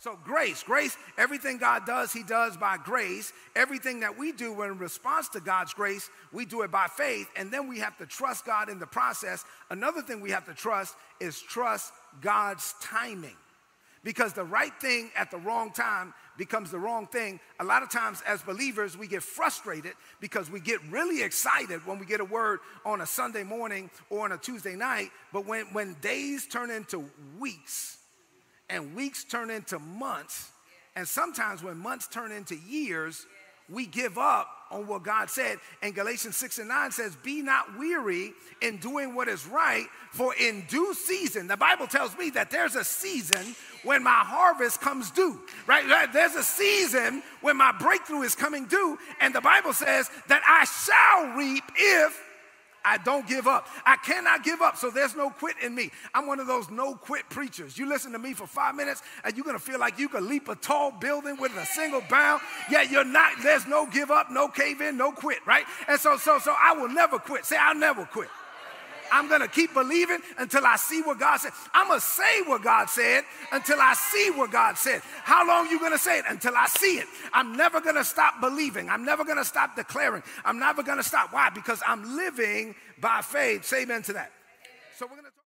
So, grace, grace, everything God does, He does by grace. Everything that we do in response to God's grace, we do it by faith. And then we have to trust God in the process. Another thing we have to trust is trust God's timing. Because the right thing at the wrong time becomes the wrong thing. A lot of times, as believers, we get frustrated because we get really excited when we get a word on a Sunday morning or on a Tuesday night. But when, when days turn into weeks, and weeks turn into months, and sometimes when months turn into years, we give up on what God said. And Galatians 6 and 9 says, Be not weary in doing what is right, for in due season, the Bible tells me that there's a season when my harvest comes due, right? There's a season when my breakthrough is coming due, and the Bible says that I shall reap if I don't give up. I cannot give up, so there's no quit in me. I'm one of those no quit preachers. You listen to me for five minutes, and you're gonna feel like you can leap a tall building with a single bound. Yeah, you're not, there's no give up, no cave in, no quit, right? And so, so, so I will never quit. Say, I'll never quit. I'm going to keep believing until I see what God said. I'm going to say what God said until I see what God said. How long you going to say it? Until I see it. I'm never going to stop believing. I'm never going to stop declaring. I'm never going to stop. Why? Because I'm living by faith. Say amen to that. So we're going to